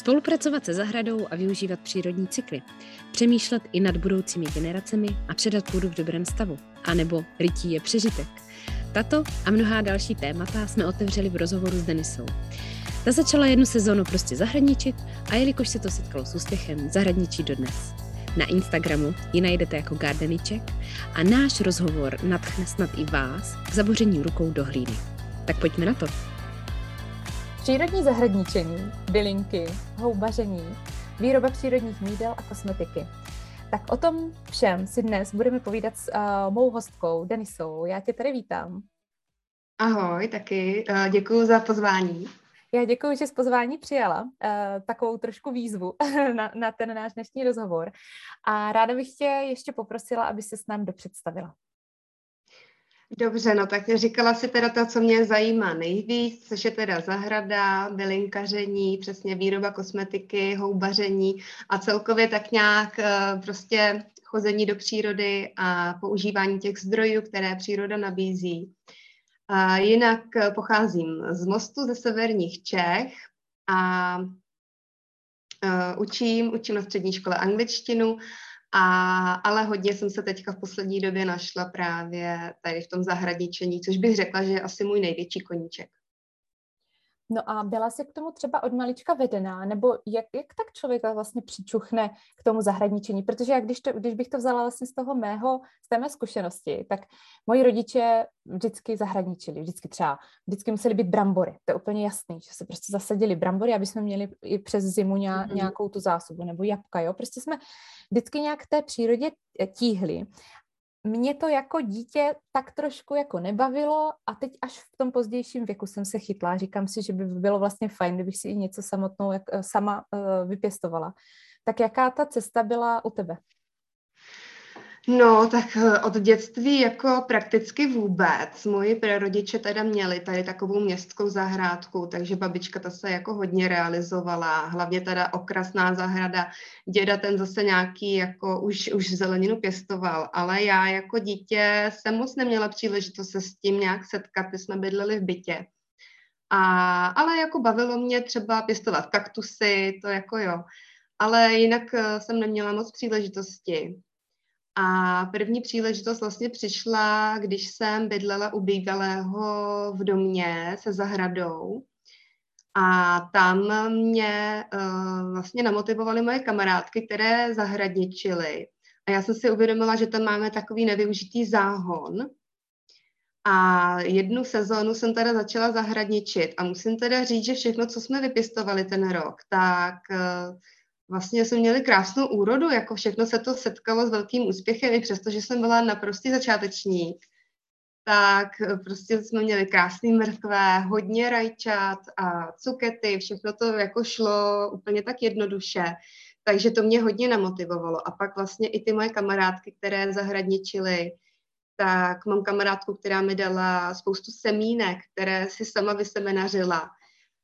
Spolupracovat se zahradou a využívat přírodní cykly. Přemýšlet i nad budoucími generacemi a předat půdu v dobrém stavu. A nebo rytí je přežitek. Tato a mnohá další témata jsme otevřeli v rozhovoru s Denisou. Ta začala jednu sezónu prostě zahradničit a jelikož se to setkalo s úspěchem, zahradničí dodnes. Na Instagramu ji najdete jako Gardeniček a náš rozhovor nadchne snad i vás k zaboření rukou do hlíny. Tak pojďme na to. Přírodní zahradničení, bylinky, houbaření, výroba přírodních mídel a kosmetiky. Tak o tom všem si dnes budeme povídat s uh, mou hostkou Denisou. Já tě tady vítám. Ahoj, taky. Uh, děkuji za pozvání. Já děkuji, že jsi pozvání přijala, uh, takovou trošku výzvu na, na ten náš dnešní rozhovor. A ráda bych tě ještě poprosila, aby se s nám dopředstavila. Dobře, no tak říkala si teda to, co mě zajímá nejvíc, což je teda zahrada, bylinkaření, přesně výroba kosmetiky, houbaření a celkově tak nějak uh, prostě chození do přírody a používání těch zdrojů, které příroda nabízí. A jinak pocházím z Mostu, ze severních Čech a uh, učím, učím na střední škole angličtinu, a, ale hodně jsem se teďka v poslední době našla právě tady v tom zahradničení, což bych řekla, že je asi můj největší koníček. No a byla jsi k tomu třeba od malička vedená, nebo jak, jak tak člověk vlastně přičuchne k tomu zahradničení? Protože jak když, to, když bych to vzala vlastně z toho mého, z té mé zkušenosti, tak moji rodiče vždycky zahradničili, vždycky třeba, vždycky museli být brambory, to je úplně jasný, že se prostě zasadili brambory, aby jsme měli i přes zimu mm-hmm. nějakou tu zásobu, nebo jabka, jo, prostě jsme vždycky nějak té přírodě tíhli mě to jako dítě tak trošku jako nebavilo a teď až v tom pozdějším věku jsem se chytla. Říkám si, že by bylo vlastně fajn, kdybych si něco samotnou jak, eh, sama uh, vypěstovala. Tak jaká ta cesta byla u tebe? No, tak eh, od dětství jako prakticky vůbec. Moji prarodiče teda měli tady takovou městskou zahrádku, takže babička ta se jako hodně realizovala, hlavně teda okrasná zahrada. Děda ten zase nějaký jako už, už zeleninu pěstoval, ale já jako dítě jsem moc neměla příležitost se s tím nějak setkat, my jsme bydleli v bytě. A, ale jako bavilo mě třeba pěstovat kaktusy, to jako jo. Ale jinak eh, jsem neměla moc příležitosti. A první příležitost vlastně přišla, když jsem bydlela u bývalého v domě se zahradou. A tam mě uh, vlastně namotivovaly moje kamarádky, které zahradničily. A já jsem si uvědomila, že tam máme takový nevyužitý záhon. A jednu sezónu jsem teda začala zahradničit. A musím teda říct, že všechno, co jsme vypěstovali ten rok, tak uh, vlastně jsme měli krásnou úrodu, jako všechno se to setkalo s velkým úspěchem, i přesto, že jsem byla naprostý začátečník, tak eh, prostě jsme měli krásný mrkvé, hodně rajčat a cukety, všechno to jako šlo úplně tak jednoduše, takže to mě hodně namotivovalo. A pak vlastně i ty moje kamarádky, které zahradničily, tak mám kamarádku, která mi dala spoustu semínek, které si sama vysemenařila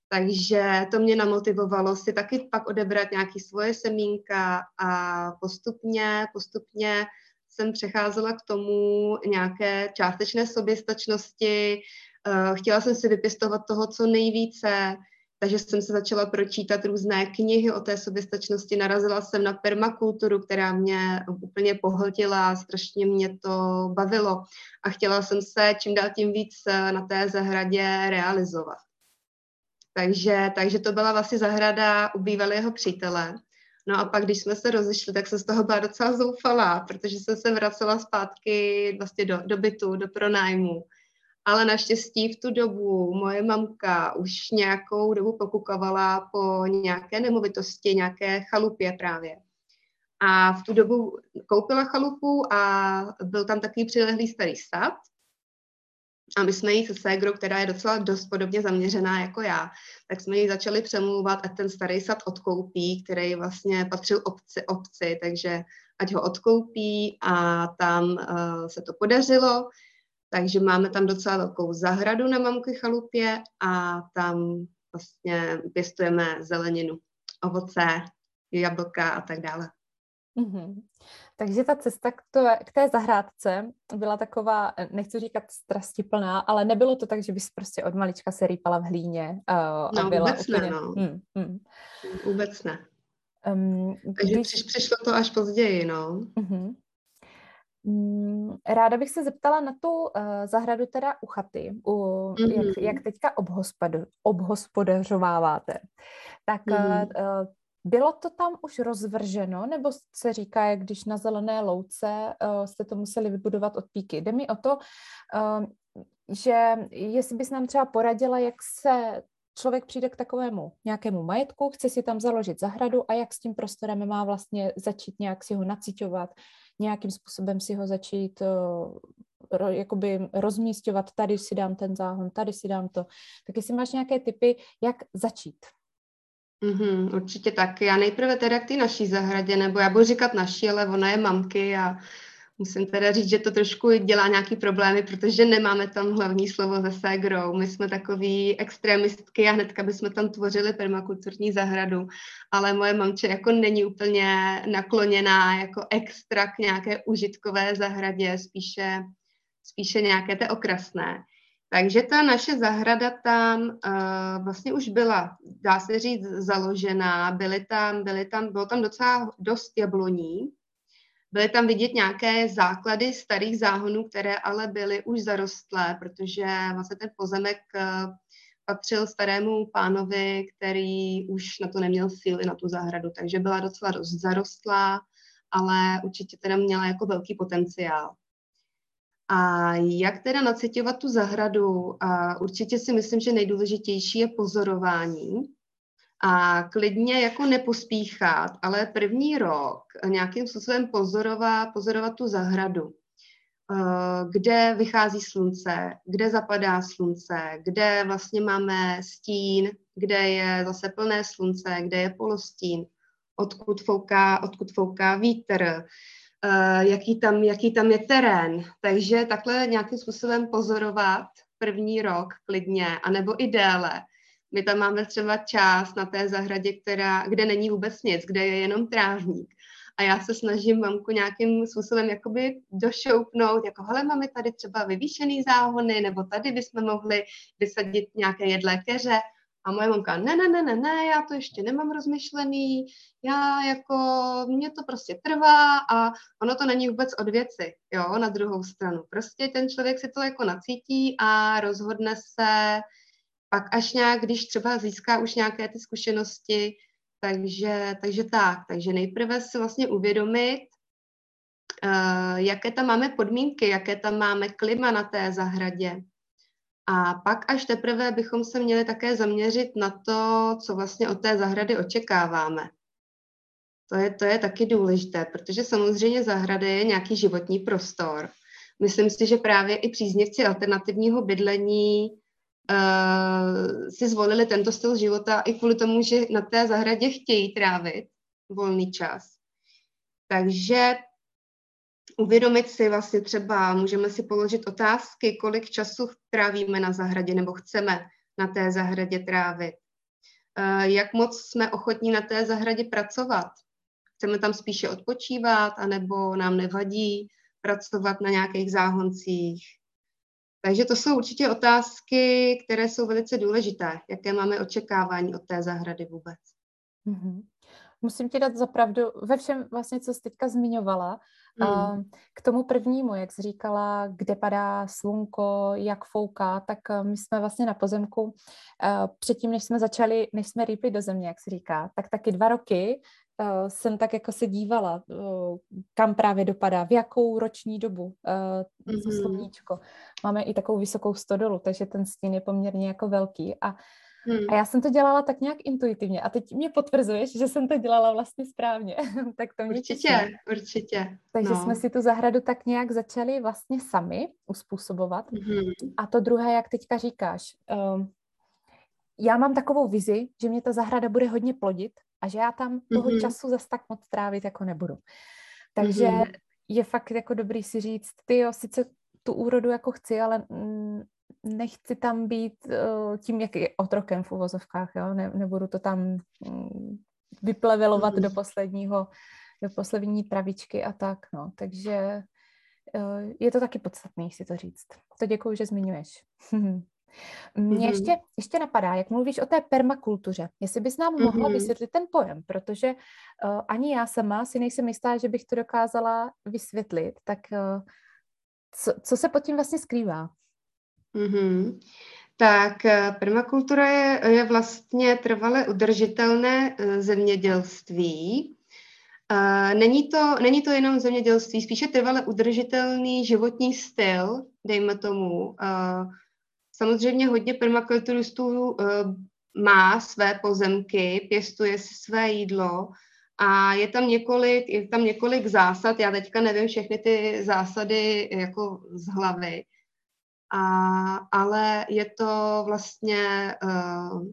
takže to mě namotivovalo si taky pak odebrat nějaké svoje semínka a postupně, postupně jsem přecházela k tomu nějaké částečné soběstačnosti. Eh, chtěla jsem si vypěstovat toho co nejvíce, takže jsem se začala pročítat různé knihy o té soběstačnosti. Narazila jsem na permakulturu, která mě úplně pohltila, strašně mě to bavilo a chtěla jsem se čím dál tím víc na té zahradě realizovat. Takže, takže to byla vlastně zahrada u bývalého přítele. No a pak, když jsme se rozešli, tak jsem z toho byla docela zoufalá, protože jsem se vracela zpátky vlastně do, do bytu, do pronájmu. Ale naštěstí v tu dobu moje mamka už nějakou dobu pokukovala po nějaké nemovitosti, nějaké chalupě právě. A v tu dobu koupila chalupu a byl tam takový přilehlý starý sad, a my jsme jí se ségrou, která je docela dost podobně zaměřená jako já, tak jsme ji začali přemlouvat, ať ten starý sad odkoupí, který vlastně patřil obci, obci takže ať ho odkoupí a tam uh, se to podařilo. Takže máme tam docela velkou zahradu na mamky chalupě a tam vlastně pěstujeme zeleninu, ovoce, jablka a tak dále. Mm-hmm. Takže ta cesta k, to, k té zahrádce byla taková, nechci říkat strastiplná, ale nebylo to tak, že bys prostě od malička se rýpala v hlíně uh, no, a byla vůbec úplně... ne, no. Hmm, hmm. Vůbec ne. Um, Takže když... přiš, přišlo to až později, no. Uh-huh. Ráda bych se zeptala na tu uh, zahradu teda u chaty, u, mm-hmm. jak, jak teďka obhospodu, obhospodařováváte. Tak mm-hmm. uh, bylo to tam už rozvrženo, nebo se říká, jak když na zelené louce uh, jste to museli vybudovat od píky? Jde mi o to, uh, že jestli bys nám třeba poradila, jak se člověk přijde k takovému nějakému majetku, chce si tam založit zahradu a jak s tím prostorem má vlastně začít nějak si ho naciťovat, nějakým způsobem si ho začít uh, jakoby rozmístěvat, tady si dám ten záhon, tady si dám to. Tak jestli máš nějaké typy, jak začít? Mm-hmm, určitě tak. Já nejprve teda k té naší zahradě, nebo já budu říkat naší, ale ona je mamky a musím teda říct, že to trošku dělá nějaký problémy, protože nemáme tam hlavní slovo ze ségrou. My jsme takový extremistky a hnedka bychom tam tvořili permakulturní zahradu, ale moje mamče jako není úplně nakloněná jako extra k nějaké užitkové zahradě, spíše, spíše nějaké té okrasné. Takže ta naše zahrada tam uh, vlastně už byla, dá se říct, založená, byly tam, byly tam, bylo tam docela dost jabloní, byly tam vidět nějaké základy starých záhonů, které ale byly už zarostlé, protože vlastně ten pozemek uh, patřil starému pánovi, který už na to neměl síly, na tu zahradu, takže byla docela dost zarostlá, ale určitě teda měla jako velký potenciál. A jak teda nacitovat tu zahradu? A určitě si myslím, že nejdůležitější je pozorování. A klidně jako nepospíchat, ale první rok nějakým způsobem pozorovat, pozorovat tu zahradu. Eh, kde vychází slunce, kde zapadá slunce, kde vlastně máme stín, kde je zase plné slunce, kde je polostín, odkud fouká, odkud fouká vítr, jaký, tam, jaký tam je terén. Takže takhle nějakým způsobem pozorovat první rok klidně, anebo i déle. My tam máme třeba část na té zahradě, která, kde není vůbec nic, kde je jenom trávník. A já se snažím mamku nějakým způsobem jakoby došoupnout, jako hele, máme tady třeba vyvýšený záhony, nebo tady bychom mohli vysadit nějaké jedlé keře. A moje mamka, ne, ne, ne, ne, ne, já to ještě nemám rozmyšlený, já jako, mě to prostě trvá a ono to není vůbec od věci, jo, na druhou stranu. Prostě ten člověk si to jako nacítí a rozhodne se pak až nějak, když třeba získá už nějaké ty zkušenosti, takže, takže tak, takže nejprve si vlastně uvědomit, uh, jaké tam máme podmínky, jaké tam máme klima na té zahradě, a pak až teprve bychom se měli také zaměřit na to, co vlastně od té zahrady očekáváme. To je, to je taky důležité, protože samozřejmě zahrada je nějaký životní prostor. Myslím si, že právě i příznivci alternativního bydlení uh, si zvolili tento styl života i kvůli tomu, že na té zahradě chtějí trávit volný čas. Takže uvědomit si vlastně třeba, můžeme si položit otázky, kolik času trávíme na zahradě nebo chceme na té zahradě trávit. Eh, jak moc jsme ochotní na té zahradě pracovat. Chceme tam spíše odpočívat, anebo nám nevadí pracovat na nějakých záhoncích. Takže to jsou určitě otázky, které jsou velice důležité. Jaké máme očekávání od té zahrady vůbec? Mm-hmm. Musím ti dát zapravdu ve všem vlastně, co jsi teďka zmiňovala, Mm. K tomu prvnímu, jak jsi říkala, kde padá slunko, jak fouká, tak eh, my jsme vlastně na pozemku, eh, předtím, než jsme začali, než jsme rýpli do země, jak se říká, tak taky dva roky uh, jsem tak jako se dívala, kam právě dopadá, v jakou roční dobu uh, mm-hmm. sluníčko. Máme i takovou vysokou stodolu, takže ten stín je poměrně jako velký a Hmm. A já jsem to dělala tak nějak intuitivně. A teď mě potvrzuješ, že jsem to dělala vlastně správně. tak to mě Určitě, těší. určitě. Takže no. jsme si tu zahradu tak nějak začali vlastně sami uspůsobovat. Hmm. A to druhé, jak teďka říkáš, um, já mám takovou vizi, že mě ta zahrada bude hodně plodit a že já tam toho mm-hmm. času zase tak moc trávit jako nebudu. Takže mm-hmm. je fakt jako dobrý si říct, ty jo, sice tu úrodu jako chci, ale mm, nechci tam být uh, tím, jak je otrokem v uvozovkách, jo? Ne, nebudu to tam um, vyplevelovat mm. do posledního do poslední travičky a tak, no. Takže uh, je to taky podstatný si to říct. To děkuji, že zmiňuješ. Mně mm-hmm. ještě, ještě napadá, jak mluvíš o té permakultuře, jestli bys nám mohla mm-hmm. vysvětlit ten pojem, protože uh, ani já sama si nejsem jistá, že bych to dokázala vysvětlit, tak uh, co, co se pod tím vlastně skrývá? Mm-hmm. Tak eh, permakultura je, je vlastně trvale udržitelné zemědělství. Není to, není to jenom zemědělství, spíše trvale udržitelný životní styl, dejme tomu. Samozřejmě hodně permakulturistů má své pozemky, pěstuje si své jídlo a je tam několik, je tam několik zásad, já teďka nevím všechny ty zásady jako z hlavy, a, ale je to vlastně uh,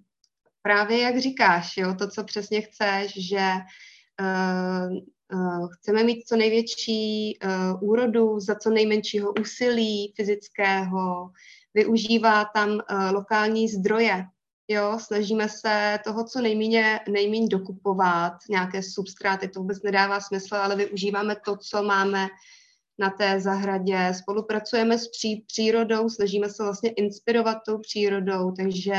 právě jak říkáš, jo, to, co přesně chceš, že uh, uh, chceme mít co největší uh, úrodu za co nejmenšího úsilí fyzického, využívá tam uh, lokální zdroje. Jo, snažíme se toho, co nejméně, nejméně dokupovat, nějaké substráty, to vůbec nedává smysl, ale využíváme to, co máme na té zahradě, spolupracujeme s pří, přírodou, snažíme se vlastně inspirovat tou přírodou, takže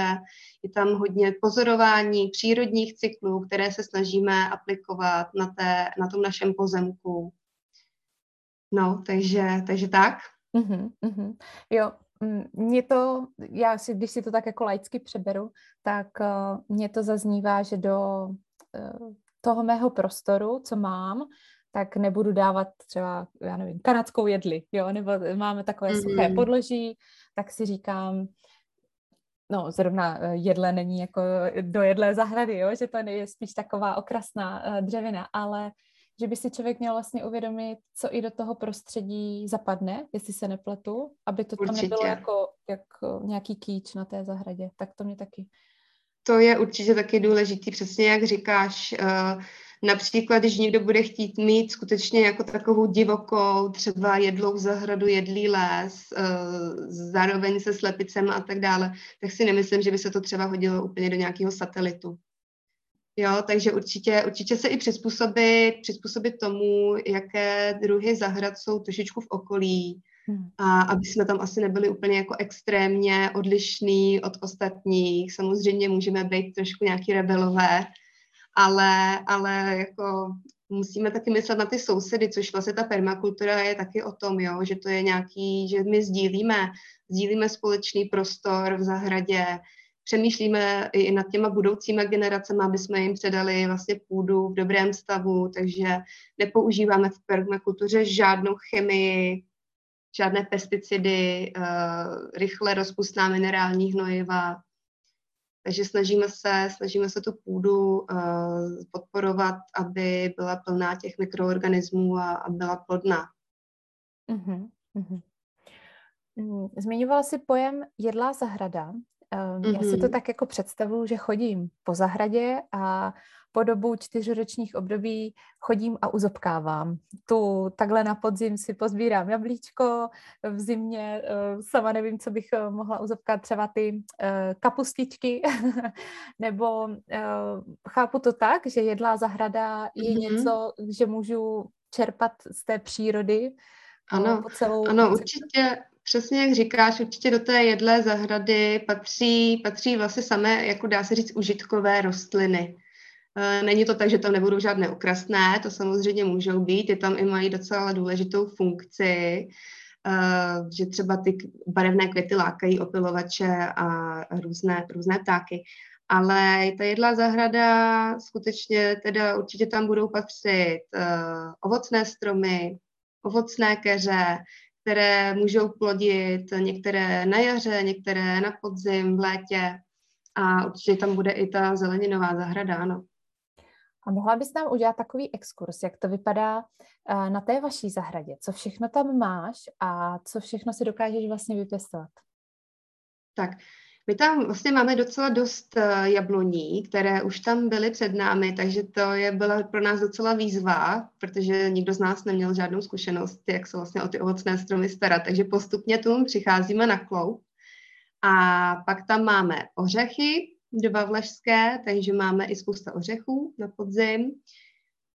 je tam hodně pozorování přírodních cyklů, které se snažíme aplikovat na, té, na tom našem pozemku. No, takže, takže tak. Uh-huh, uh-huh. Jo, mě to, já si, když si to tak jako laicky přeberu, tak uh, mně to zaznívá, že do uh, toho mého prostoru, co mám, tak nebudu dávat třeba, já nevím, kanadskou jedli, jo, nebo máme takové mm-hmm. suché podloží, tak si říkám, no zrovna eh, jedle není jako do jedlé zahrady, jo, že to je spíš taková okrasná uh, dřevina, ale že by si člověk měl vlastně uvědomit, co i do toho prostředí zapadne, jestli se nepletu, aby to určitě. tam nebylo jako, jako nějaký kýč na té zahradě. Tak to mě taky. To je určitě taky důležitý, přesně jak říkáš. Uh, například, když někdo bude chtít mít skutečně jako takovou divokou, třeba jedlou zahradu, jedlý les, uh, zároveň se slepicem a tak dále, tak si nemyslím, že by se to třeba hodilo úplně do nějakého satelitu. Jo, takže určitě, určitě se i přizpůsobit, přizpůsobit tomu, jaké druhy zahrad jsou trošičku v okolí. Hmm. A aby jsme tam asi nebyli úplně jako extrémně odlišní od ostatních. Samozřejmě můžeme být trošku nějaký rebelové, ale, ale jako musíme taky myslet na ty sousedy, což vlastně ta permakultura je taky o tom, jo, že to je nějaký, že my sdílíme, sdílíme společný prostor v zahradě, přemýšlíme i nad těma budoucíma generacemi, aby jsme jim předali vlastně půdu v dobrém stavu, takže nepoužíváme v permakultuře žádnou chemii, žádné pesticidy, uh, rychle rozpustná minerální hnojiva. Takže snažíme se, snažíme se tu půdu uh, podporovat, aby byla plná těch mikroorganismů a, a byla plodná. Uh-huh, uh-huh. Zmiňovala si pojem jedlá zahrada. Mm-hmm. Já si to mhm. tak jako představuju, že chodím po zahradě a po dobu čtyřročních období chodím a uzobkávám. Tu takhle na podzim si pozbírám jablíčko, v zimě uh, sama nevím, co bych uh, mohla uzobkat, třeba ty uh, kapustičky, nebo uh, chápu to tak, že jedlá zahrada je mm-hmm. něco, že můžu čerpat z té přírody ano, po celou... Ano, určitě, Přesně jak říkáš, určitě do té jedlé zahrady patří, patří vlastně samé, jako dá se říct, užitkové rostliny. E, není to tak, že tam nebudou žádné okrasné, to samozřejmě můžou být, ty tam i mají docela důležitou funkci, e, že třeba ty barevné květy lákají opilovače a různé, různé ptáky. Ale ta jedlá zahrada skutečně teda určitě tam budou patřit uh, ovocné stromy, ovocné keře, které můžou plodit některé na jaře, některé na podzim, v létě a určitě tam bude i ta zeleninová zahrada, ano. A mohla bys nám udělat takový exkurs, jak to vypadá eh, na té vaší zahradě? Co všechno tam máš a co všechno si dokážeš vlastně vypěstovat? Tak, my tam vlastně máme docela dost uh, jabloní, které už tam byly před námi, takže to je byla pro nás docela výzva, protože nikdo z nás neměl žádnou zkušenost, jak se vlastně o ty ovocné stromy starat. Takže postupně tomu přicházíme na kloup. A pak tam máme ořechy, dva vležské, takže máme i spousta ořechů na podzim.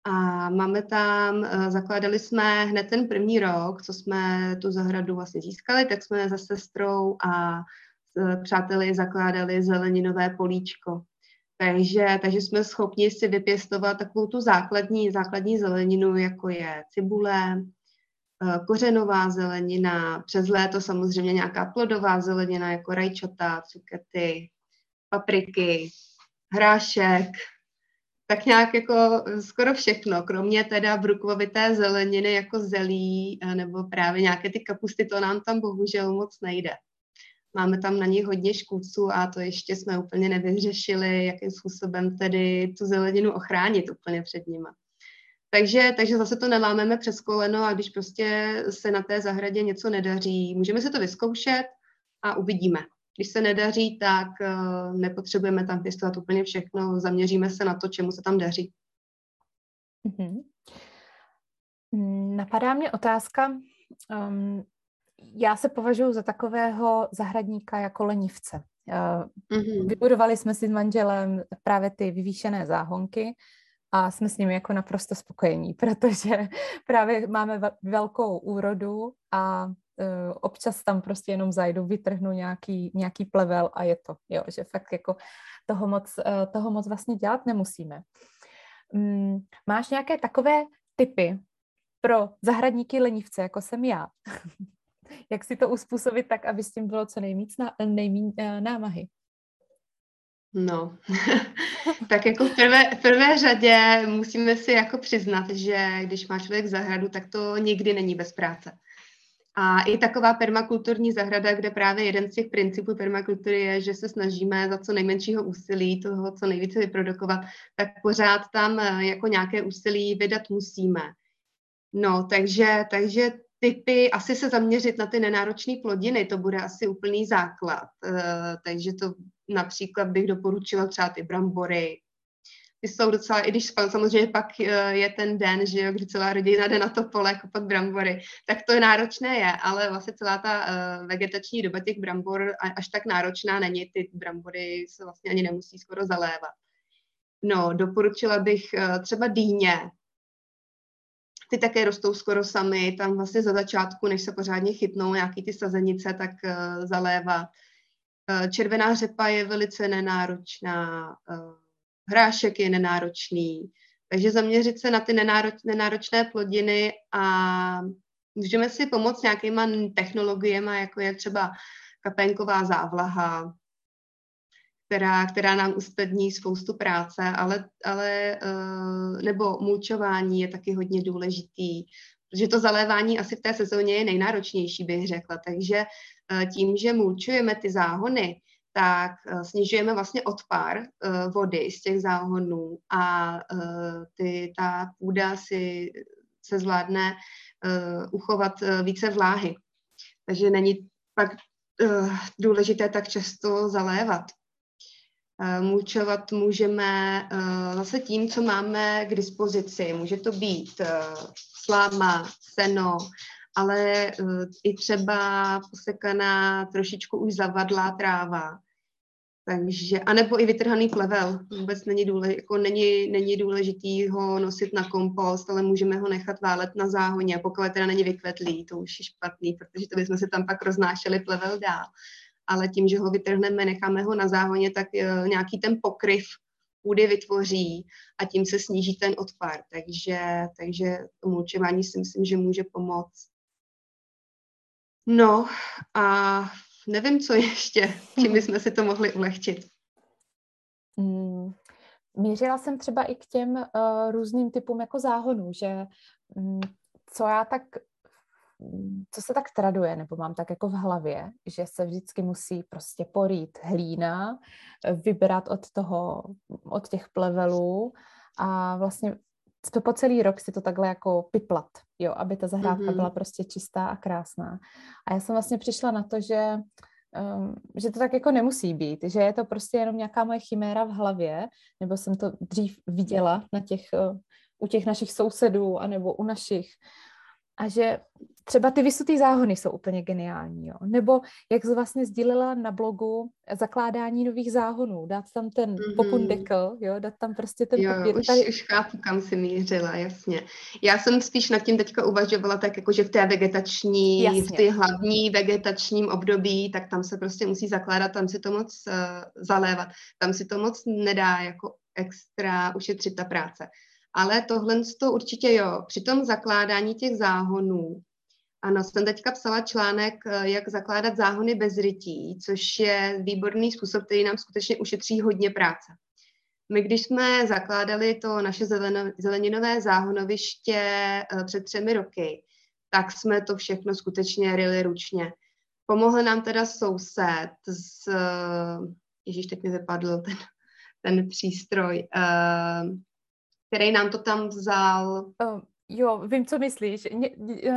A máme tam, eh, zakládali jsme hned ten první rok, co jsme tu zahradu vlastně získali, tak jsme za sestrou a přáteli zakládali zeleninové políčko. Takže, takže jsme schopni si vypěstovat takovou tu základní, základní zeleninu, jako je cibule, eh, kořenová zelenina, přes léto samozřejmě nějaká plodová zelenina, jako rajčata, cukety, papriky, hrášek, tak nějak jako skoro všechno, kromě teda brukvovité zeleniny jako zelí eh, nebo právě nějaké ty kapusty, to nám tam bohužel moc nejde. Máme tam na nich hodně škůdců a to ještě jsme úplně nevyřešili, jakým způsobem tedy tu zeleninu ochránit úplně před nima. Takže, takže zase to nelámeme přes koleno a když prostě se na té zahradě něco nedaří, můžeme se to vyzkoušet a uvidíme. Když se nedaří, tak uh, nepotřebujeme tam pěstovat úplně všechno, zaměříme se na to, čemu se tam daří. Mm-hmm. Napadá mě otázka, um, já se považuji za takového zahradníka jako lenivce. Mm-hmm. Vybudovali jsme si s manželem právě ty vyvýšené záhonky a jsme s nimi jako naprosto spokojení, protože právě máme velkou úrodu a uh, občas tam prostě jenom zajdu, vytrhnu nějaký, nějaký plevel a je to, jo, že fakt jako toho moc, uh, toho moc vlastně dělat nemusíme. Um, máš nějaké takové typy pro zahradníky lenivce, jako jsem já? jak si to uspůsobit tak, aby s tím bylo co nejméně eh, námahy? No, tak jako v prvé, v prvé řadě musíme si jako přiznat, že když má člověk zahradu, tak to nikdy není bez práce. A i taková permakulturní zahrada, kde právě jeden z těch principů permakultury je, že se snažíme za co nejmenšího úsilí toho, co nejvíce vyprodukovat, tak pořád tam eh, jako nějaké úsilí vydat musíme. No, takže, takže typy, asi se zaměřit na ty nenáročné plodiny, to bude asi úplný základ. Uh, takže to například bych doporučila třeba ty brambory. Ty jsou docela, i když samozřejmě pak uh, je ten den, že jo, kdy celá rodina jde na to pole kopat brambory, tak to je náročné je, ale vlastně celá ta uh, vegetační doba těch brambor až tak náročná není, ty brambory se vlastně ani nemusí skoro zalévat. No, doporučila bych třeba dýně, ty také rostou skoro sami, tam vlastně za začátku, než se pořádně chytnou nějaký ty sazenice, tak uh, zalévat. Uh, červená řepa je velice nenáročná, uh, hrášek je nenáročný, takže zaměřit se na ty nenároč, nenáročné plodiny a můžeme si pomoct nějakýma technologiemi, jako je třeba kapenková závlaha, která, která nám usnadní spoustu práce, ale, ale uh, nebo mulčování je taky hodně důležitý, protože to zalévání asi v té sezóně je nejnáročnější, bych řekla. Takže uh, tím, že mulčujeme ty záhony, tak uh, snižujeme vlastně odpar vody z těch záhonů a ty, ta půda si se zvládne uchovat více vláhy. Takže není pak důležité tak často zalévat. Eh, mulčovat můžeme eh, zase tím, co máme k dispozici. Může to být eh, sláma, seno, ale i třeba posekaná trošičku už zavadlá tráva. Takže, anebo i vytrhaný plevel. Vůbec není, důle, jako není, není důležitý ho nosit na kompost, ale můžeme ho nechat válet na záhoně, pokud teda není vykvetlý, to už je špatný, protože to bychom se tam pak roznášeli plevel dál ale tím, že ho vytrhneme, necháme ho na záhoně, tak eh, nějaký ten pokryv půdy vytvoří a tím se sníží ten odpar. Takže, takže to mulčování si myslím, že může pomoct. No a nevím, co ještě, čím bychom si to mohli ulehčit. Mm, mířila jsem třeba i k těm uh, různým typům jako záhonů, že um, co já tak co se tak traduje, nebo mám tak jako v hlavě, že se vždycky musí prostě porít hlína, vybrat od toho, od těch plevelů a vlastně to po celý rok si to takhle jako piplat, jo, aby ta zahrádka mm-hmm. byla prostě čistá a krásná. A já jsem vlastně přišla na to, že um, že to tak jako nemusí být, že je to prostě jenom nějaká moje chiméra v hlavě, nebo jsem to dřív viděla na těch, uh, u těch našich sousedů, anebo u našich A že třeba ty vysutý záhony jsou úplně geniální, jo. Nebo jak jsi vlastně sdílela na blogu zakládání nových záhonů, dát tam ten mm-hmm. pokundekl, jo, dát tam prostě ten jo, papír. Už, tady... už chápu, kam si mířila, jasně. Já jsem spíš nad tím teďka uvažovala tak, jako že v té vegetační, jasně. v té hlavní vegetačním období, tak tam se prostě musí zakládat, tam si to moc uh, zalévat, tam si to moc nedá jako extra ušetřit ta práce. Ale tohle to určitě jo. Při tom zakládání těch záhonů, ano, jsem teďka psala článek, eh, jak zakládat záhony bez rytí, což je výborný způsob, který nám skutečně ušetří hodně práce. My, když jsme zakládali to naše zeleno, zeleninové záhonoviště eh, před třemi roky, tak jsme to všechno skutečně ryli ručně. Pomohl nám teda soused z, eh, ježíš, teď mi vypadl ten, ten přístroj, který nám to tam vzal. Uh, jo, vím, co myslíš. Ne,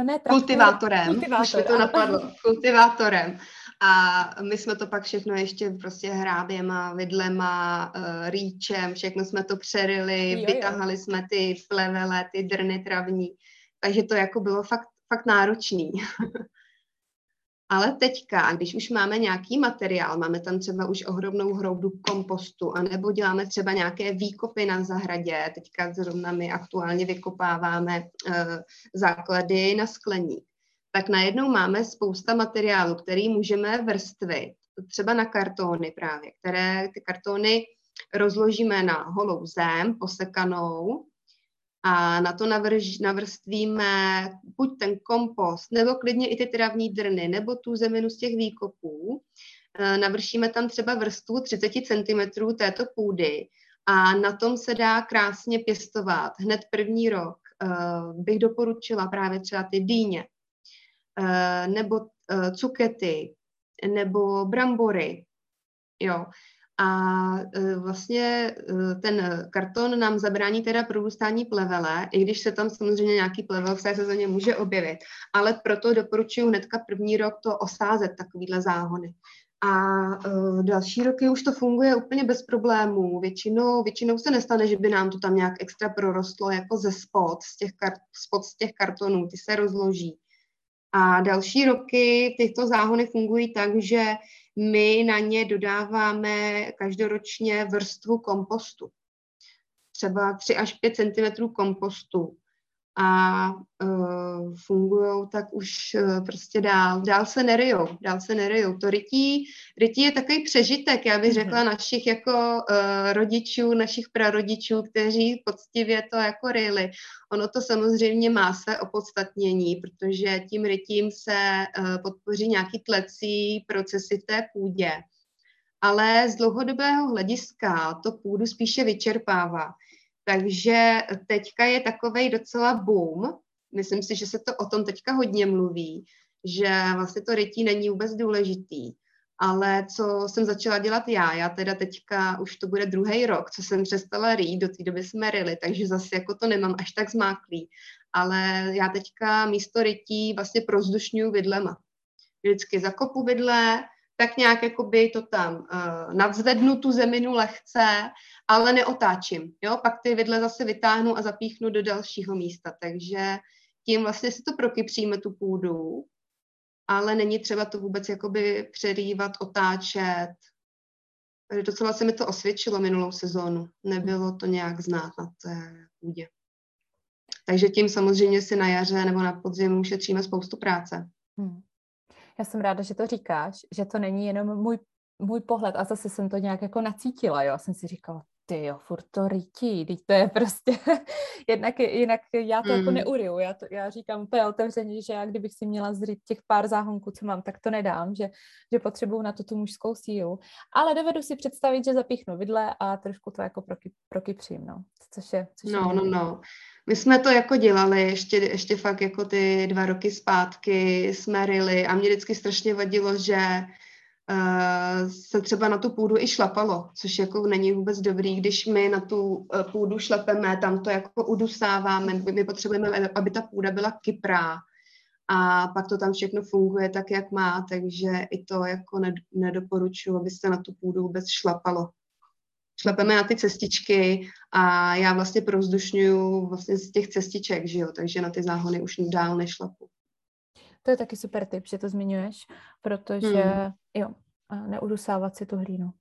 ne traktor, kultivátorem. Kultivátor, Už mi to napadlo. Kultivátorem. A my jsme to pak všechno ještě prostě hráběma, vidlema, uh, rýčem, všechno jsme to přerili, jo, vytahali jo. jsme ty plevele, ty drny travní. Takže to jako bylo fakt, fakt náročný. Ale teďka, když už máme nějaký materiál, máme tam třeba už ohromnou hroudu kompostu, anebo děláme třeba nějaké výkopy na zahradě, teďka zrovna my aktuálně vykopáváme uh, základy na skleník, tak najednou máme spousta materiálu, který můžeme vrstvit, třeba na kartony právě, které ty kartony rozložíme na holou zem, posekanou, a na to navrž, navrstvíme buď ten kompost, nebo klidně i ty travní drny, nebo tu zeminu z těch výkopů. E, navršíme tam třeba vrstvu 30 cm této půdy a na tom se dá krásně pěstovat. Hned první rok e, bych doporučila právě třeba ty dýně, e, nebo cukety, nebo brambory. Jo. A e, vlastně e, ten karton nám zabrání teda prorůstání plevele, i když se tam samozřejmě nějaký plevel v té sezóně může objevit. Ale proto doporučuji hnedka první rok to osázet, takovýhle záhony. A uh, další roky už to funguje úplně bez problémů. Většinou, většinou se nestane, že by nám to tam nějak extra prorostlo jako ze spod, z těch, kart, spod z těch kartonů, ty se rozloží. A další roky tyto záhony fungují tak, že my na ně dodáváme každoročně vrstvu kompostu. Třeba 3 až 5 cm kompostu a uh, fungují tak už uh, prostě dál. Dál se neryjou, dál se neryjou. To rytí, rytí je takový přežitek, já bych mhm. řekla, našich jako uh, rodičů, našich prarodičů, kteří poctivě to jako ryli. Ono to samozřejmě má své opodstatnění, protože tím rytím se uh, podpoří nějaký tlecí procesy v té půdě. Ale z dlouhodobého hlediska to půdu spíše vyčerpává. Takže teďka je takovej docela boom. Myslím si, že se to o tom teďka hodně mluví, že vlastně to rytí není vůbec důležitý. Ale co jsem začala dělat já, já teda teďka už to bude druhý rok, co jsem přestala rýt, do té doby jsme ryli, takže zase jako to nemám až tak zmáklý. Ale já teďka místo rytí vlastně prozdušňuju vidlema. Vždycky zakopu vidle, tak nějak jakoby to tam uh, nadzvednu tu zeminu lehce, ale neotáčím. Jo? Pak ty vidle zase vytáhnu a zapíchnu do dalšího místa. Takže tím vlastně si to prokypříme tu půdu, ale není třeba to vůbec jakoby přerývat, otáčet. Docela se mi to osvědčilo minulou sezónu. Nebylo to nějak znát na té půdě. Takže tím samozřejmě si na jaře nebo na podzim ušetříme spoustu práce. Hmm. Já jsem ráda, že to říkáš, že to není jenom můj, můj pohled a zase jsem to nějak jako nacítila, jo. jsem si říkala, ty jo, furt to rytí, teď to je prostě, jednak, jinak já to jako mm. jako neuriju, já, to, já říkám úplně otevřeně, že já kdybych si měla zřít těch pár záhonků, co mám, tak to nedám, že, že potřebuju na to tu mužskou sílu, ale dovedu si představit, že zapíchnu vidle a trošku to jako proky, prokypřím, no, což je, což no, je no, no, my jsme to jako dělali ještě, ještě fakt jako ty dva roky zpátky jsme ryli a mě vždycky strašně vadilo, že se třeba na tu půdu i šlapalo, což jako není vůbec dobrý, když my na tu uh, půdu šlepeme, tam to jako udusáváme, my potřebujeme, aby ta půda byla kyprá a pak to tam všechno funguje tak, jak má, takže i to jako nedoporučuji, aby se na tu půdu vůbec šlapalo. šlepeme na ty cestičky a já vlastně provzdušňuju vlastně z těch cestiček, že jo, takže na ty záhony už dál nešlapu. To je taky super tip, že to zmiňuješ, protože hmm. jo, neudusávat si tu hlínu.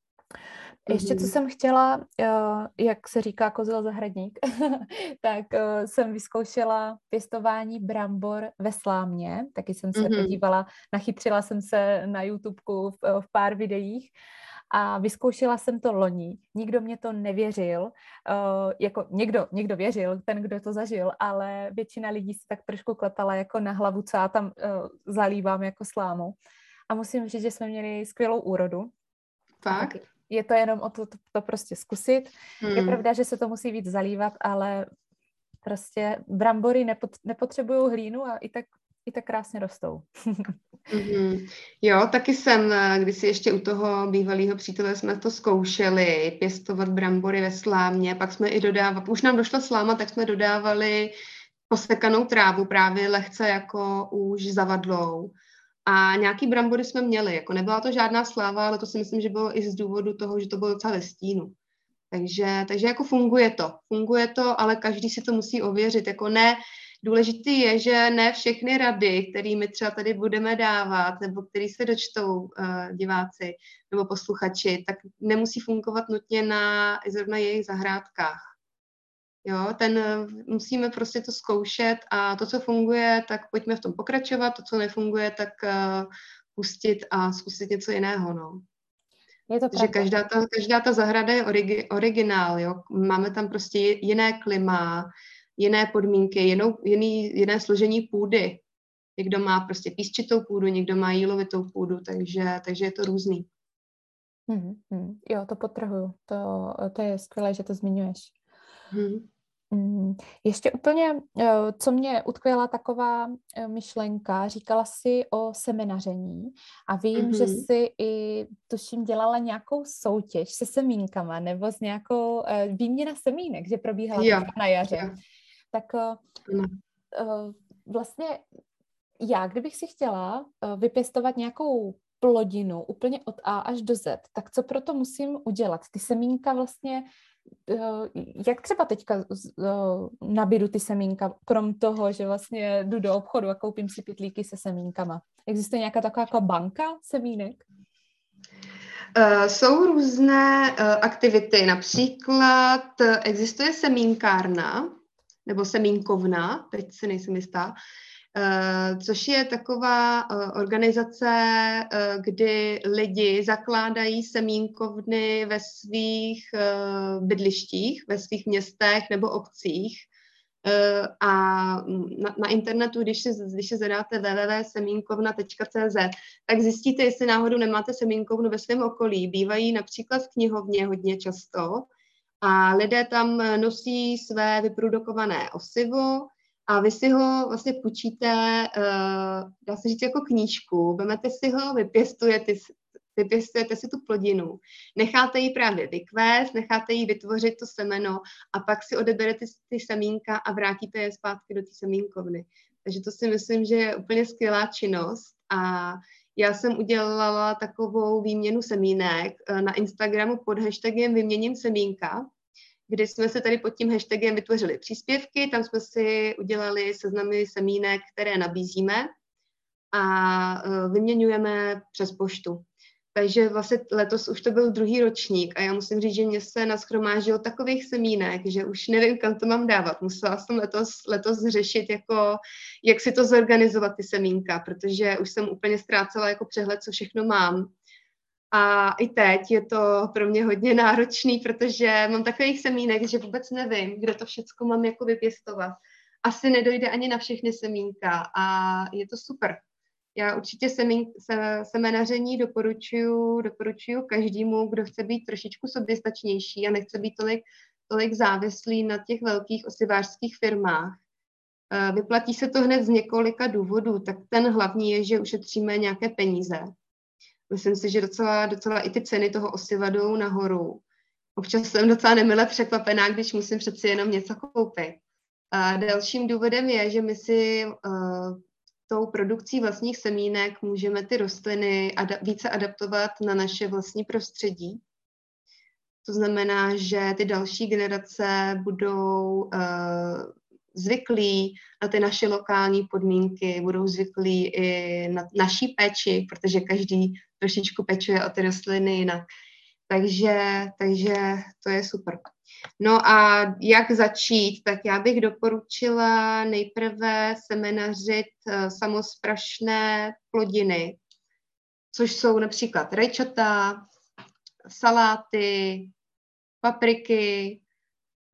Ještě co mhm. jsem chtěla, eh, jak se říká kozel zahradník, tak eh, jsem vyzkoušela pěstování brambor ve slámě, taky jsem se mm-hmm. podívala, nachytřila jsem se na YouTubeku v, v pár videích a vyzkoušela jsem to loni. Nikdo mě to nevěřil, uh, jako někdo, někdo věřil, ten, kdo to zažil, ale většina lidí se tak trošku klepala jako na hlavu, co já tam uh, zalívám jako slámu. A musím říct, že jsme měli skvělou úrodu. Fakt? Je to jenom o to, to, to prostě zkusit. Hmm. Je pravda, že se to musí víc zalívat, ale prostě brambory nepot, nepotřebují hlínu a i tak, i tak krásně rostou. mm-hmm. Jo, taky jsem, eh, když si ještě u toho bývalého přítele jsme to zkoušeli, pěstovat brambory ve slámě, pak jsme i dodávali, už nám došla sláma, tak jsme dodávali posekanou trávu právě lehce jako už zavadlou. A nějaký brambory jsme měli, jako nebyla to žádná sláva, ale to si myslím, že bylo i z důvodu toho, že to bylo docela ve stínu. Takže, takže jako funguje to. Funguje to, ale každý si to musí ověřit. Jako ne, důležitý je, že ne všechny rady, kterými třeba tady budeme dávat, nebo který se dočtou uh, diváci nebo posluchači, tak nemusí fungovat nutně na zrovna jejich zahrádkách. Jo, ten musíme prostě to zkoušet a to, co funguje, tak pojďme v tom pokračovat, to, co nefunguje, tak uh, pustit a zkusit něco jiného, no. Je to Takže každá ta, každá ta zahrada je origi, originál, jo. Máme tam prostě jiné klima, jiné podmínky, jinou, jiný, jiné složení půdy. Někdo má prostě písčitou půdu, někdo má jílovitou půdu, takže, takže je to různý. Hmm, hmm. Jo, to potrhuju. To, to je skvělé, že to zmiňuješ. Hmm. Mm, ještě úplně, eh, co mě utkvěla taková eh, myšlenka, říkala si o semenaření a vím, mm-hmm. že si i, tuším, dělala nějakou soutěž se semínkama nebo s nějakou eh, výměna semínek, že probíhala jo. na jaře. Jo. Tak mm. vlastně já, kdybych si chtěla vypěstovat nějakou plodinu úplně od A až do Z, tak co proto musím udělat? Ty semínka vlastně Eh, jak třeba teďka eh, nabídu ty semínka, krom toho, že vlastně jdu do obchodu a koupím si pitlíky se semínkama? Existuje nějaká taková jako banka semínek? Jsou různé aktivity, například existuje semínkárna, nebo semínkovna, teď se nejsem jistá, Eh, což je taková eh, organizace, eh, kdy lidi zakládají semínkovny ve svých bydlištích, ve svých městech nebo obcích. A na, na internetu, když si, když zadáte www.semínkovna.cz, tak zjistíte, jestli náhodou nemáte semínkovnu ve svém okolí. Bývají například v knihovně hodně často a lidé tam nosí své vyprodukované osivo, a vy si ho vlastně půjčíte, uh, dá se říct jako knížku, vemete si ho, vypěstujete, vypěstujete si tu plodinu, necháte ji právě vykvést, necháte ji vytvořit to semeno a pak si odeberete ty semínka a vrátíte je zpátky do té semínkovny. Takže to si myslím, že je úplně skvělá činnost a já jsem udělala takovou výměnu semínek eh, na Instagramu pod hashtagem vyměním semínka kdy jsme se tady pod tím hashtagem vytvořili příspěvky, tam jsme si udělali seznamy semínek, které nabízíme a e, vyměňujeme přes poštu. Takže vlastně letos už to byl druhý ročník a já musím říct, že mě se naschromážilo takových semínek, že už nevím, kam to mám dávat. Musela jsem letos, letos řešit, jako, jak si to zorganizovat, ty semínka, protože už jsem úplně ztrácela jako přehled, co všechno mám. A i teď je to pro mě hodně náročný, protože mám takových semínek, že vůbec nevím, kde to všechno mám jako vypěstovat. Asi nedojde ani na všechny semínka a je to super. Já určitě semín, se, semenaření doporučuji, doporučuji každému, kdo chce být trošičku soběstačnější a nechce být tolik, tolik závislý na těch velkých osivářských firmách. Eh, vyplatí se to hned z několika důvodů, tak ten hlavní je, že ušetříme nějaké peníze myslím si, že docela, docela i ty ceny toho osiva jdou nahoru. Občas jsem docela nemile překvapená, když musím přeci jenom něco koupit. A dalším důvodem je, že my si uh, tou produkcí vlastních semínek můžeme ty rostliny ada- více adaptovat na naše vlastní prostředí, To znamená, že ty další generace budou uh, zvyklí na ty naše lokální podmínky, budou zvyklí i na naší péči, protože každý trošičku pečuje o ty rostliny jinak. Takže, takže to je super. No a jak začít? Tak já bych doporučila nejprve semenařit uh, samosprašné plodiny, což jsou například rajčata, saláty, papriky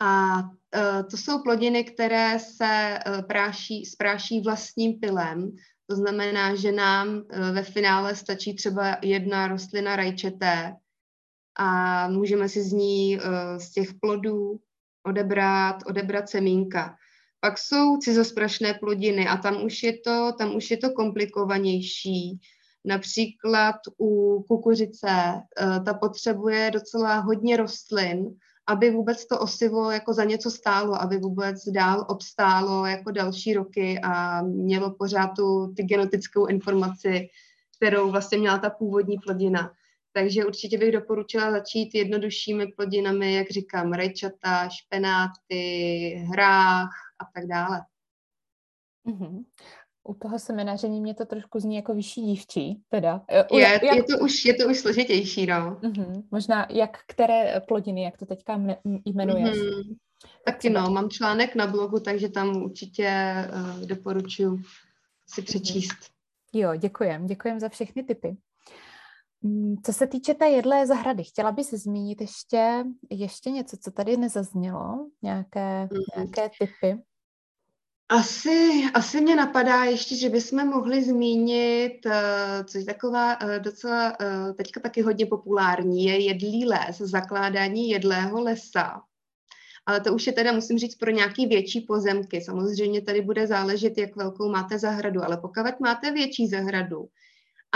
a uh, to jsou plodiny, které se uh, práší, spráší vlastním pilem. To znamená, že nám ve finále stačí třeba jedna rostlina rajčeté a můžeme si z ní, z těch plodů odebrat, odebrat semínka. Pak jsou cizosprašné plodiny a tam už je to, tam už je to komplikovanější. Například u kukuřice ta potřebuje docela hodně rostlin, aby vůbec to osivo jako za něco stálo, aby vůbec dál obstálo jako další roky a mělo pořád tu ty genetickou informaci, kterou vlastně měla ta původní plodina. Takže určitě bych doporučila začít jednoduššími plodinami, jak říkám, rajčata, špenáty, hrách a tak dále. Mm-hmm u toho semináření mě to trošku zní jako vyšší dívčí, teda. U, je, jak, je, to už, je to už složitější, no. Uh-huh. Možná jak které plodiny, jak to teďka jmenuješ? Uh-huh. Taky no, mám článek na blogu, takže tam určitě uh, doporučuji si mhm. přečíst. Uh-huh. Jo, děkujem. Děkujem za všechny typy. Mm, co se týče té jedlé zahrady, chtěla bys zmínit ještě, ještě něco, co tady nezaznělo? Nějaké, mm. nějaké typy? Asi, asi mě napadá ještě, že bychom mohli zmínit, uh, což je taková uh, docela uh, teďka taky hodně populární, je jedlý les, zakládání jedlého lesa. Ale to už je teda, musím říct, pro nějaký větší pozemky. Samozřejmě tady bude záležet, jak velkou máte zahradu, ale pokud máte větší zahradu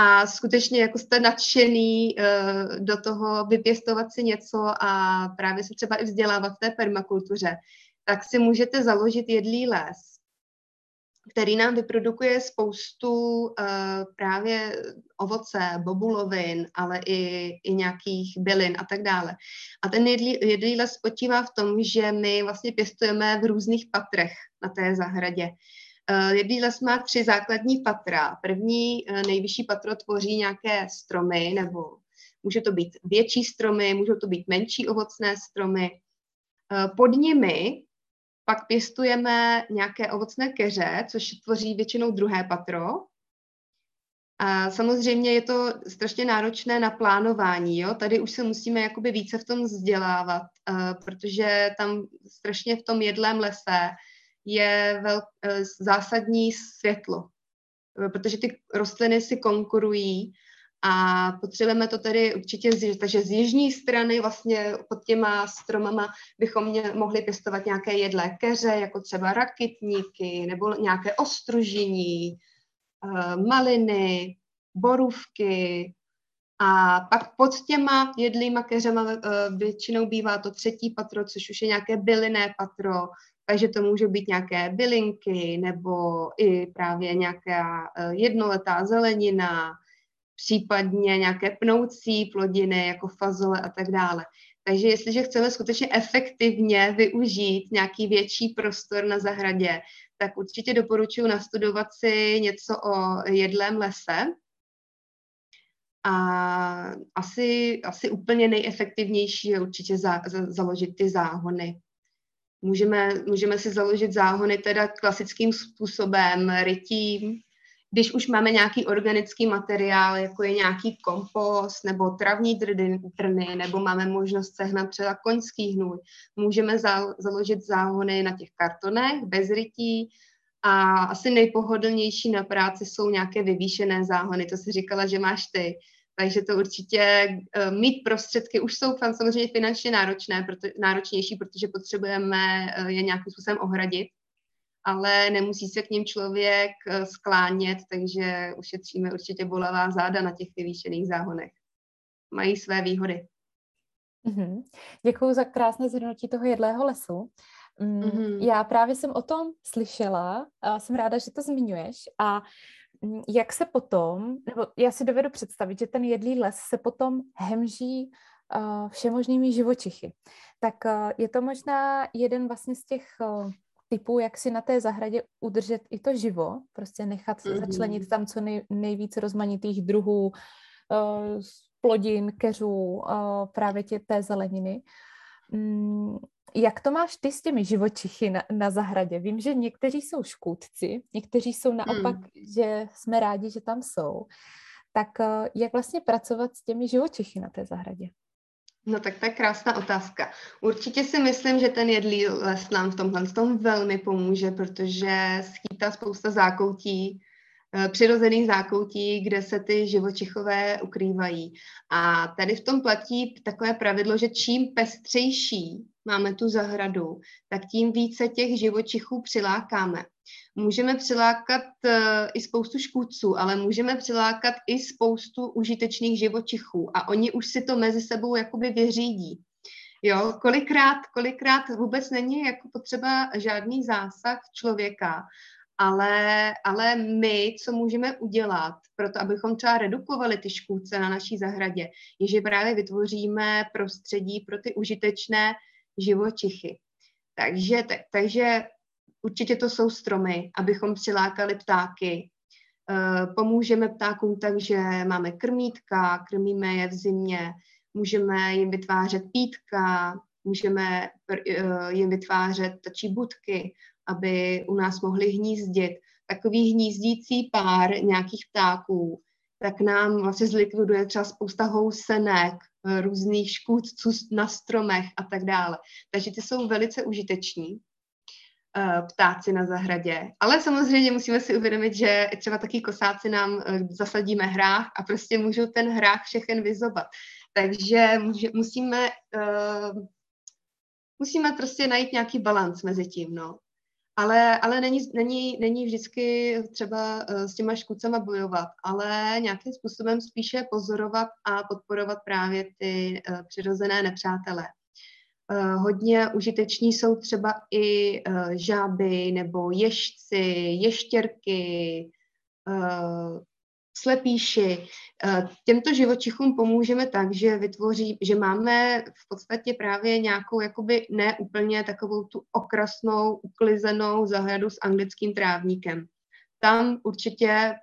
a skutečně jako jste nadšený uh, do toho vypěstovat si něco a právě se třeba i vzdělávat v té permakultuře, tak si můžete založit jedlý les který nám vyprodukuje spoustu uh, právě ovoce, bobulovin, ale i, i nějakých bylin a tak dále. A ten jedlý, jedlý les spočívá v tom, že my vlastně pěstujeme v různých patrech na té zahradě. Uh, jedlý les má tři základní patra. První uh, nejvyšší patro tvoří nějaké stromy, nebo může to být větší stromy, můžou to být menší ovocné stromy. Pod nimi pak pěstujeme nějaké ovocné keře, což tvoří většinou druhé patro. A samozřejmě je to strašně náročné na plánování. Jo? Tady už se musíme jakoby více v tom vzdělávat, protože tam strašně v tom jedlém lese je vel, uh, zásadní světlo, uh, protože ty rostliny si konkurují a potřebujeme to tedy určitě, takže z jižní strany vlastně pod těma stromama bychom mě, mohli pěstovat nějaké jedlé keře, jako třeba rakitníky nebo nějaké ostružiní, eh, maliny, borůvky, a pak pod těma jedlýma keřema eh, většinou bývá to třetí patro, což už je nějaké bylinné patro, takže to může být nějaké bylinky nebo i právě nějaká eh, jednoletá zelenina, případně nějaké pnoucí plodiny jako fazole a tak dále. Takže jestliže chceme skutečně efektivně využít nějaký větší prostor na zahradě, tak určitě doporučuji nastudovat si něco o jedlém lese. A asi, asi úplně nejefektivnější je určitě za, za, založit ty záhony. Můžeme, můžeme si založit záhony teda klasickým způsobem, rytím, když už máme nějaký organický materiál, jako je nějaký kompost nebo travní trny, nebo máme možnost sehnat třeba koňský hnůj, můžeme za, založit záhony na těch kartonech bez rytí a asi nejpohodlnější na práci jsou nějaké vyvýšené záhony, to si říkala, že máš ty. Takže to určitě uh, mít prostředky už jsou samozřejmě finančně náročné, proto, náročnější, protože potřebujeme uh, je nějakým způsobem ohradit ale nemusí se k ním člověk eh, sklánět, takže ušetříme určitě bolavá záda na těch vyvýšených záhonech. Mají své výhody. Mm-hmm. Děkuji za krásné zhrnutí toho jedlého lesu. Mm-hmm. Já právě jsem o tom slyšela a jsem ráda, že to zmiňuješ. A mm, jak se potom, nebo já si dovedu představit, že ten jedlý les se potom hemží uh, všemožnými živočichy. Tak uh, je to možná jeden vlastně z těch uh, typů, jak si na té zahradě udržet i to živo, prostě nechat mm-hmm. začlenit tam co nej, nejvíc rozmanitých druhů uh, plodin, keřů, uh, právě tě, té zeleniny. Mm, jak to máš ty s těmi živočichy na, na zahradě? Vím, že někteří jsou škůdci, někteří jsou naopak, mm. že jsme rádi, že tam jsou. Tak uh, jak vlastně pracovat s těmi živočichy na té zahradě? No tak to je krásná otázka. Určitě si myslím, že ten jedlý les nám v tomhle tom velmi pomůže, protože skýtá spousta zákoutí, eh, přirozených zákoutí, kde se ty živočichové ukrývají. A tady v tom platí takové pravidlo, že čím pestřejší máme tu zahradu, tak tím více těch živočichů přilákáme. Můžeme přilákat uh, i spoustu škůdců, ale můžeme přilákat i spoustu užitečných živočichů a oni už si to mezi sebou jakoby vyřídí. Jo, kolikrát, kolikrát vůbec není jako potřeba žádný zásah člověka, ale, ale my, co můžeme udělat pro to, abychom třeba redukovali ty škůdce na naší zahradě, je, že právě vytvoříme prostředí pro ty užitečné živočichy. Takže, tak, takže určitě to jsou stromy, abychom přilákali ptáky. Eh, pomůžeme ptákům tak, že máme krmítka, krmíme je v zimě, můžeme jim vytvářet pítka, můžeme eh, jim vytvářet tačí budky, aby u nás mohli hnízdit. Takový hnízdící pár nějakých ptáků, tak nám vlastně zlikviduje třeba spousta housenek, eh, různých škůdců na stromech a tak dále. Takže ty jsou velice užiteční. Eh, ptáci na zahradě. Ale samozřejmě musíme si uvědomit, že třeba taky kosáci nám eh, zasadíme hrách a prostě můžou ten hrách všechen vyzobat. Takže musíme, uh, musíme prostě najít nějaký balans mezi tím, no. Ale, ale není, není, není vždycky třeba uh, s těma škůdcema bojovat, ale nějakým způsobem spíše pozorovat a podporovat právě ty uh, přirozené nepřátele. Eh, hodně užiteční jsou třeba i eh, žáby nebo ježci, ještěrky, eh, slepíši. Těmto živočichům pomůžeme tak, že vytvoří, že máme v podstatě právě nějakou jakoby neúplně takovou tu okrasnou, uklizenou zahradu s anglickým trávníkem. Tam určitě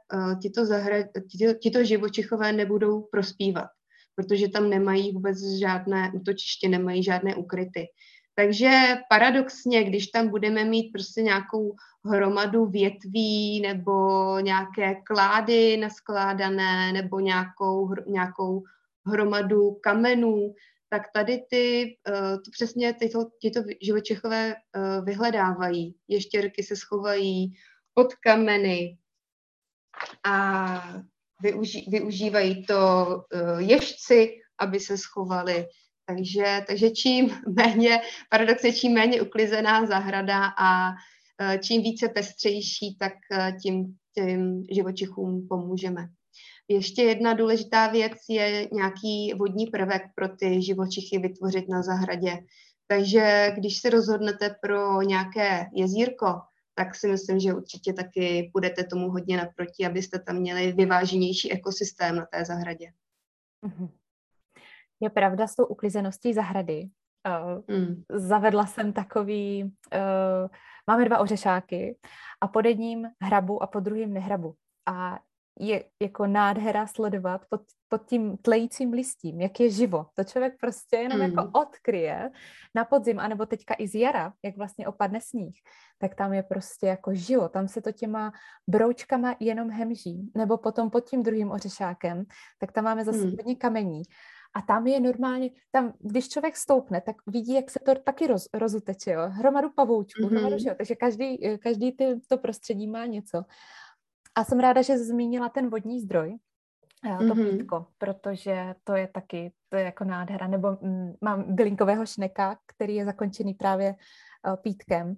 tyto, zahrad, tyto, tyto živočichové nebudou prospívat protože tam nemají vůbec žádné útočiště, nemají žádné ukryty. Takže paradoxně, když tam budeme mít prostě nějakou hromadu větví nebo nějaké klády naskládané nebo nějakou, nějakou hromadu kamenů, tak tady ty, uh, to přesně tyto, tyto živočichové uh, vyhledávají. Ještěrky se schovají pod kameny a využí, využívají to uh, ježci, aby se schovali. Takže, takže čím méně, paradoxně čím méně uklizená zahrada a uh, čím více pestřejší, tak uh, tím těm živočichům pomůžeme. Ještě jedna důležitá věc je nějaký vodní prvek pro ty živočichy vytvořit na zahradě. Takže když se rozhodnete pro nějaké jezírko, tak si myslím, že určitě taky budete tomu hodně naproti, abyste tam měli vyváženější ekosystém na té zahradě. Mhm. Je pravda s tou uklizeností zahrady. Uh, mm. Zavedla jsem takový, uh, máme dva ořešáky a pod jedním hrabu a pod druhým nehrabu. A je jako nádhera sledovat pod, pod tím tlejícím listím, jak je živo. To člověk prostě jenom jako mm. jako odkryje na podzim, anebo teďka i z jara, jak vlastně opadne sníh, tak tam je prostě jako živo. Tam se to těma broučkama jenom hemží. Nebo potom pod tím druhým ořešákem, tak tam máme zase mm. hodně kamení. A tam je normálně, tam, když člověk stoupne, tak vidí, jak se to taky roz, rozuteče, jo? hromadu pavoučků, mm-hmm. hromadu, že jo? takže každý, každý ty, to prostředí má něco. A jsem ráda, že zmínila ten vodní zdroj, to mm-hmm. pítko, protože to je taky, to je jako nádhera. Nebo mm, mám bylinkového šneka, který je zakončený právě uh, pítkem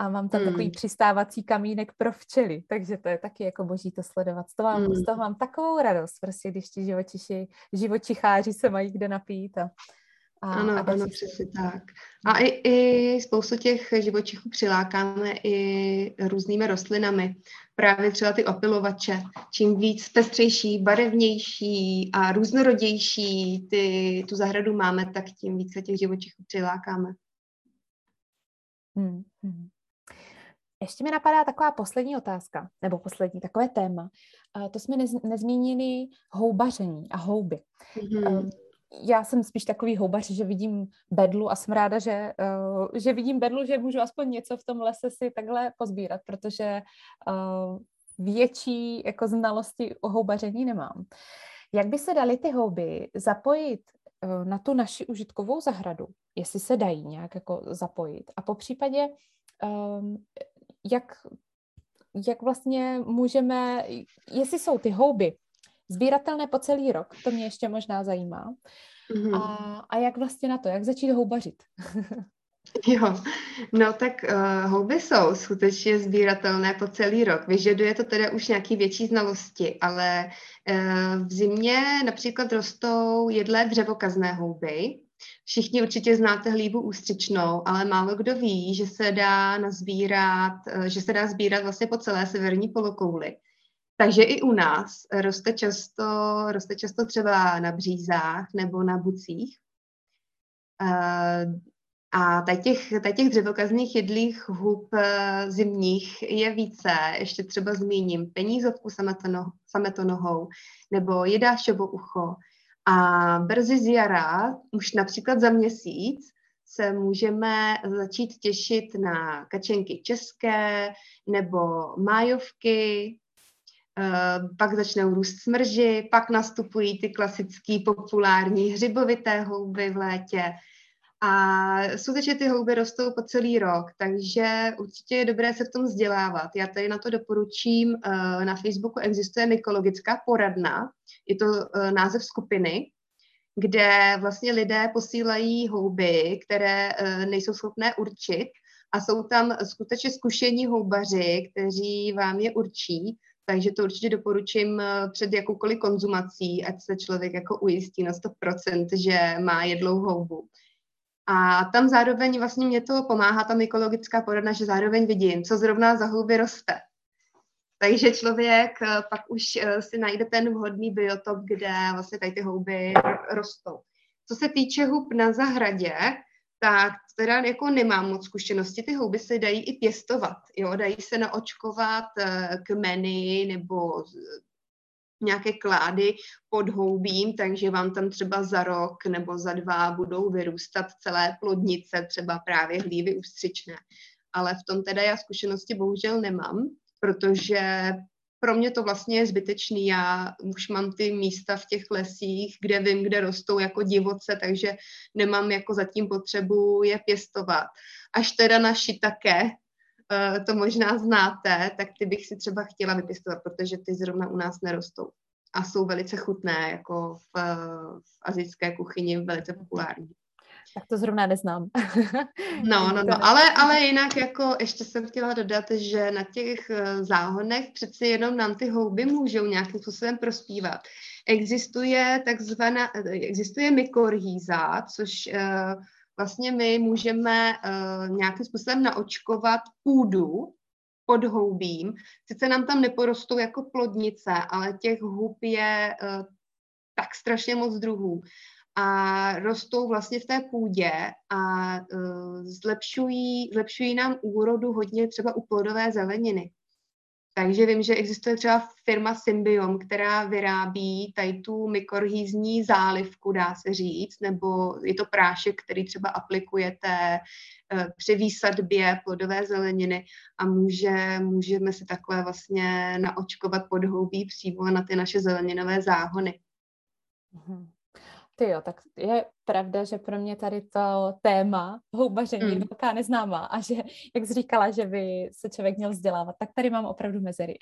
a mám tam mm. takový přistávací kamínek pro včely, takže to je taky jako boží to sledovat. Z toho mám, mm. z toho mám takovou radost, prostě když ti živočiši, živočicháři se mají kde napít a A, ano, a ano, přesně tak. A i, i spoustu těch živočichů přilákáme i různými rostlinami. Právě třeba ty opilovače. Čím víc pestřejší, barevnější a různorodější ty, tu zahradu máme, tak tím více těch živočichů přilákáme. Hmm, hmm. Ještě mi napadá taková poslední otázka, nebo poslední takové téma. To jsme nez, nezmínili houbaření a houby. Mm-hmm. Já jsem spíš takový houbař, že vidím bedlu a jsem ráda, že, uh, že vidím bedlu, že můžu aspoň něco v tom lese si takhle pozbírat, protože uh, větší jako znalosti o houbaření nemám. Jak by se daly ty houby zapojit uh, na tu naši užitkovou zahradu, jestli se dají nějak jako zapojit a po případě um, jak, jak vlastně můžeme, jestli jsou ty houby sbíratelné po celý rok, to mě ještě možná zajímá. Mm-hmm. A, a jak vlastně na to, jak začít houbařit? Jo, no tak uh, houby jsou skutečně sbíratelné po celý rok. Vyžaduje to teda už nějaký větší znalosti, ale uh, v zimě například rostou jedlé dřevokazné houby, Všichni určitě znáte hlívu ústřičnou, ale málo kdo ví, že se dá nazbírat, eh, že se dá sbírat vlastně po celé severní polokouli. Takže i u nás roste často, roste často třeba na břízách nebo na bucích. Eh, a těch, těch dřevokazných jedlých hub eh, zimních je více. Ještě třeba zmíním penízovku sametonohou nebo jedášovo ucho, a brzy z jara, už například za měsíc, se můžeme začít těšit na kačenky české nebo májovky, eh, pak začnou růst smrži, pak nastupují ty klasický populární hřibovité houby v létě a skutečně ty houby rostou po celý rok, takže určitě je dobré se v tom vzdělávat. Já tady na to doporučím, eh, na Facebooku existuje mykologická poradna, je to eh, název skupiny, kde vlastně lidé posílají houby, které eh, nejsou schopné určit a jsou tam skutečně zkušení houbaři, kteří vám je určí, takže to určitě doporučím před jakoukoliv konzumací, ať se člověk jako ujistí na 100%, že má jedlou houbu. A tam zároveň vlastně mě to pomáhá, ta mykologická poradna, že zároveň vidím, co zrovna za houby roste. Takže člověk eh, pak už eh, si najde ten vhodný biotop, kde vlastně tady ty houby rostou. Co se týče hub na zahradě, tak teda jako nemám moc zkušenosti. Ty houby se dají i pěstovat, jo, dají se naočkovat eh, kmeny nebo nějaké klády pod houbím, takže vám tam třeba za rok nebo za dva budou vyrůstat celé plodnice, třeba právě hlívy ústřičné. Ale v tom teda já zkušenosti bohužel nemám, protože pro mě to vlastně je zbytečný. Já už mám ty místa v těch lesích, kde vím, kde rostou jako divoce, takže nemám jako zatím potřebu je pěstovat. Až teda na šitake, to možná znáte, tak ty bych si třeba chtěla vypěstovat, protože ty zrovna u nás nerostou. A jsou velice chutné, jako v, v azijské kuchyni velice populární. Tak to zrovna neznám. no, no, no, ale, ale jinak jako ještě jsem chtěla dodat, že na těch eh, záhonech přeci jenom nám ty houby můžou nějakým způsobem prospívat. Existuje takzvaná, eh, existuje mykorhýza, což uh, vlastně my můžeme uh, nějakým způsobem naočkovat půdu pod houbím. Sice nám tam neporostou jako plodnice, ale těch hub je uh, tak strašně moc druhů. A rostou vlastně v té půdě a uh, zlepšují, zlepšují nám úrodu hodně třeba u plodové zeleniny. Takže vím, že existuje třeba firma Symbiom, která vyrábí tady tu mykorhýzní zálivku, dá se říct, nebo je to prášek, který třeba aplikujete eh, při výsadbě plodové zeleniny a může, můžeme si takhle vlastně naočkovat podhoubí přímo na ty naše zeleninové záhony. Mm-hmm. Ty jo, tak je pravda, že pro mě tady to téma houbaření mm. je velká neznámá a že, jak jsi říkala, že by se člověk měl vzdělávat, tak tady mám opravdu mezery.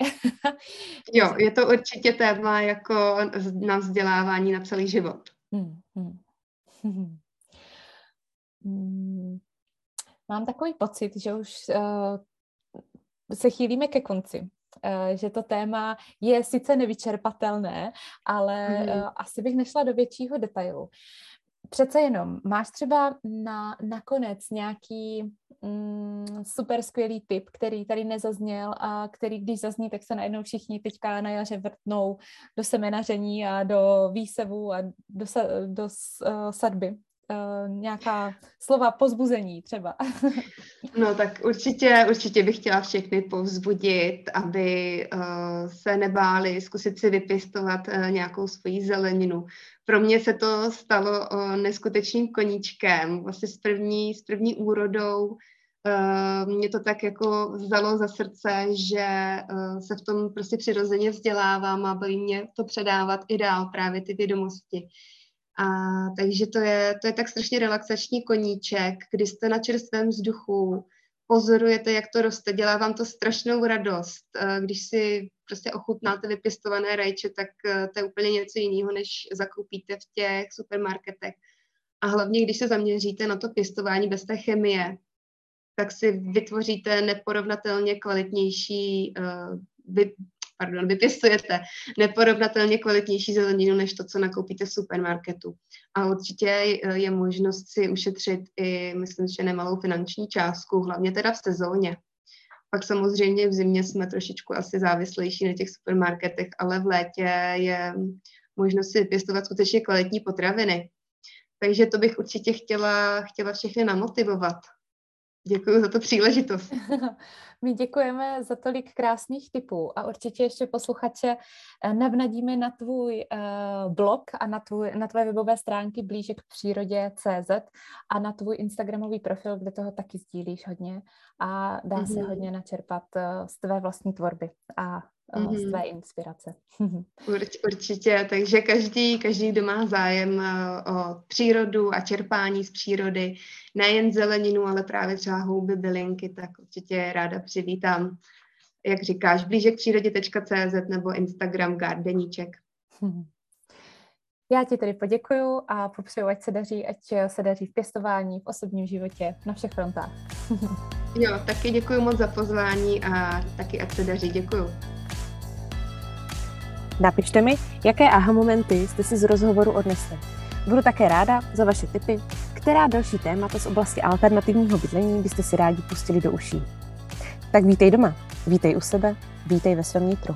jo, je to určitě téma jako na vzdělávání na celý život. Mm, mm. Mám takový pocit, že už uh, se chýlíme ke konci. Eh, že to téma je sice nevyčerpatelné, ale mm. asi bych nešla do většího detailu. přece jenom, máš třeba na, nakonec nějaký mm, super skvělý tip, který tady nezazněl a který, když zazní, tak se najednou všichni teďka na jaře vrtnou do semenaření a do výsevu a do, do uh, sadby uh, nějaká slova pozbuzení třeba. no tak určitě, určitě bych chtěla všechny povzbudit, aby uh, se nebáli zkusit si vypěstovat uh, nějakou svoji zeleninu. Pro mě se to stalo uh, neskutečným koníčkem, vlastně s první, s první úrodou Uh, mě to tak jako vzalo za srdce, že uh, se v tom prostě přirozeně vzdělávám a baví mě to předávat i dál, právě ty vědomosti. A takže to je, to je tak strašně relaxační koníček, kdy jste na čerstvém vzduchu, pozorujete, jak to roste, dělá vám to strašnou radost. Když si prostě ochutnáte vypěstované rajče, tak eh, to je úplně něco jiného, než zakoupíte v těch supermarketech. A hlavně, když se zaměříte na to pěstování bez té chemie, tak si vytvoříte neporovnatelně kvalitnější uh, pardon, vypěstujete neporovnatelně kvalitnější zeleninu, než to, co nakoupíte v supermarketu. A určitě je možnost si ušetřit i, myslím, že nemalou finanční částku, hlavně teda v sezóně. Pak samozřejmě v zimě jsme trošičku asi závislejší na těch supermarketech, ale v létě je možnost si pěstovat skutečně kvalitní potraviny. Takže to bych určitě chtěla, chtěla všechny namotivovat. Děkuji za tu příležitost. My děkujeme za tolik krásných typů a určitě ještě posluchače eh, navnadíme na tvůj uh, blog a na, tvůj, na tvoje webové stránky blíže k přírodě CZ a na tvůj Instagramový profil, kde toho taky sdílíš hodně a dá mm-hmm. se hodně mhm. načerpat uh, z tvé vlastní tvorby a mm-hmm. z tvé inspirace. Urč, určitě, takže každý, každý, kdo má zájem o přírodu a čerpání z přírody, nejen zeleninu, ale právě třeba houby, bylinky, tak určitě ráda přivítám, jak říkáš, blíže k přírodě.cz nebo Instagram Gardeníček. Já ti tedy poděkuju a popřeju, ať se daří, ať se daří v pěstování, v osobním životě, na všech frontách. jo, taky děkuji moc za pozvání a taky ať se daří. Děkuju. Napište mi, jaké aha momenty jste si z rozhovoru odnesli. Budu také ráda za vaše tipy, která další témata z oblasti alternativního bydlení byste si rádi pustili do uší. Tak vítej doma, vítej u sebe, vítej ve svém nitru.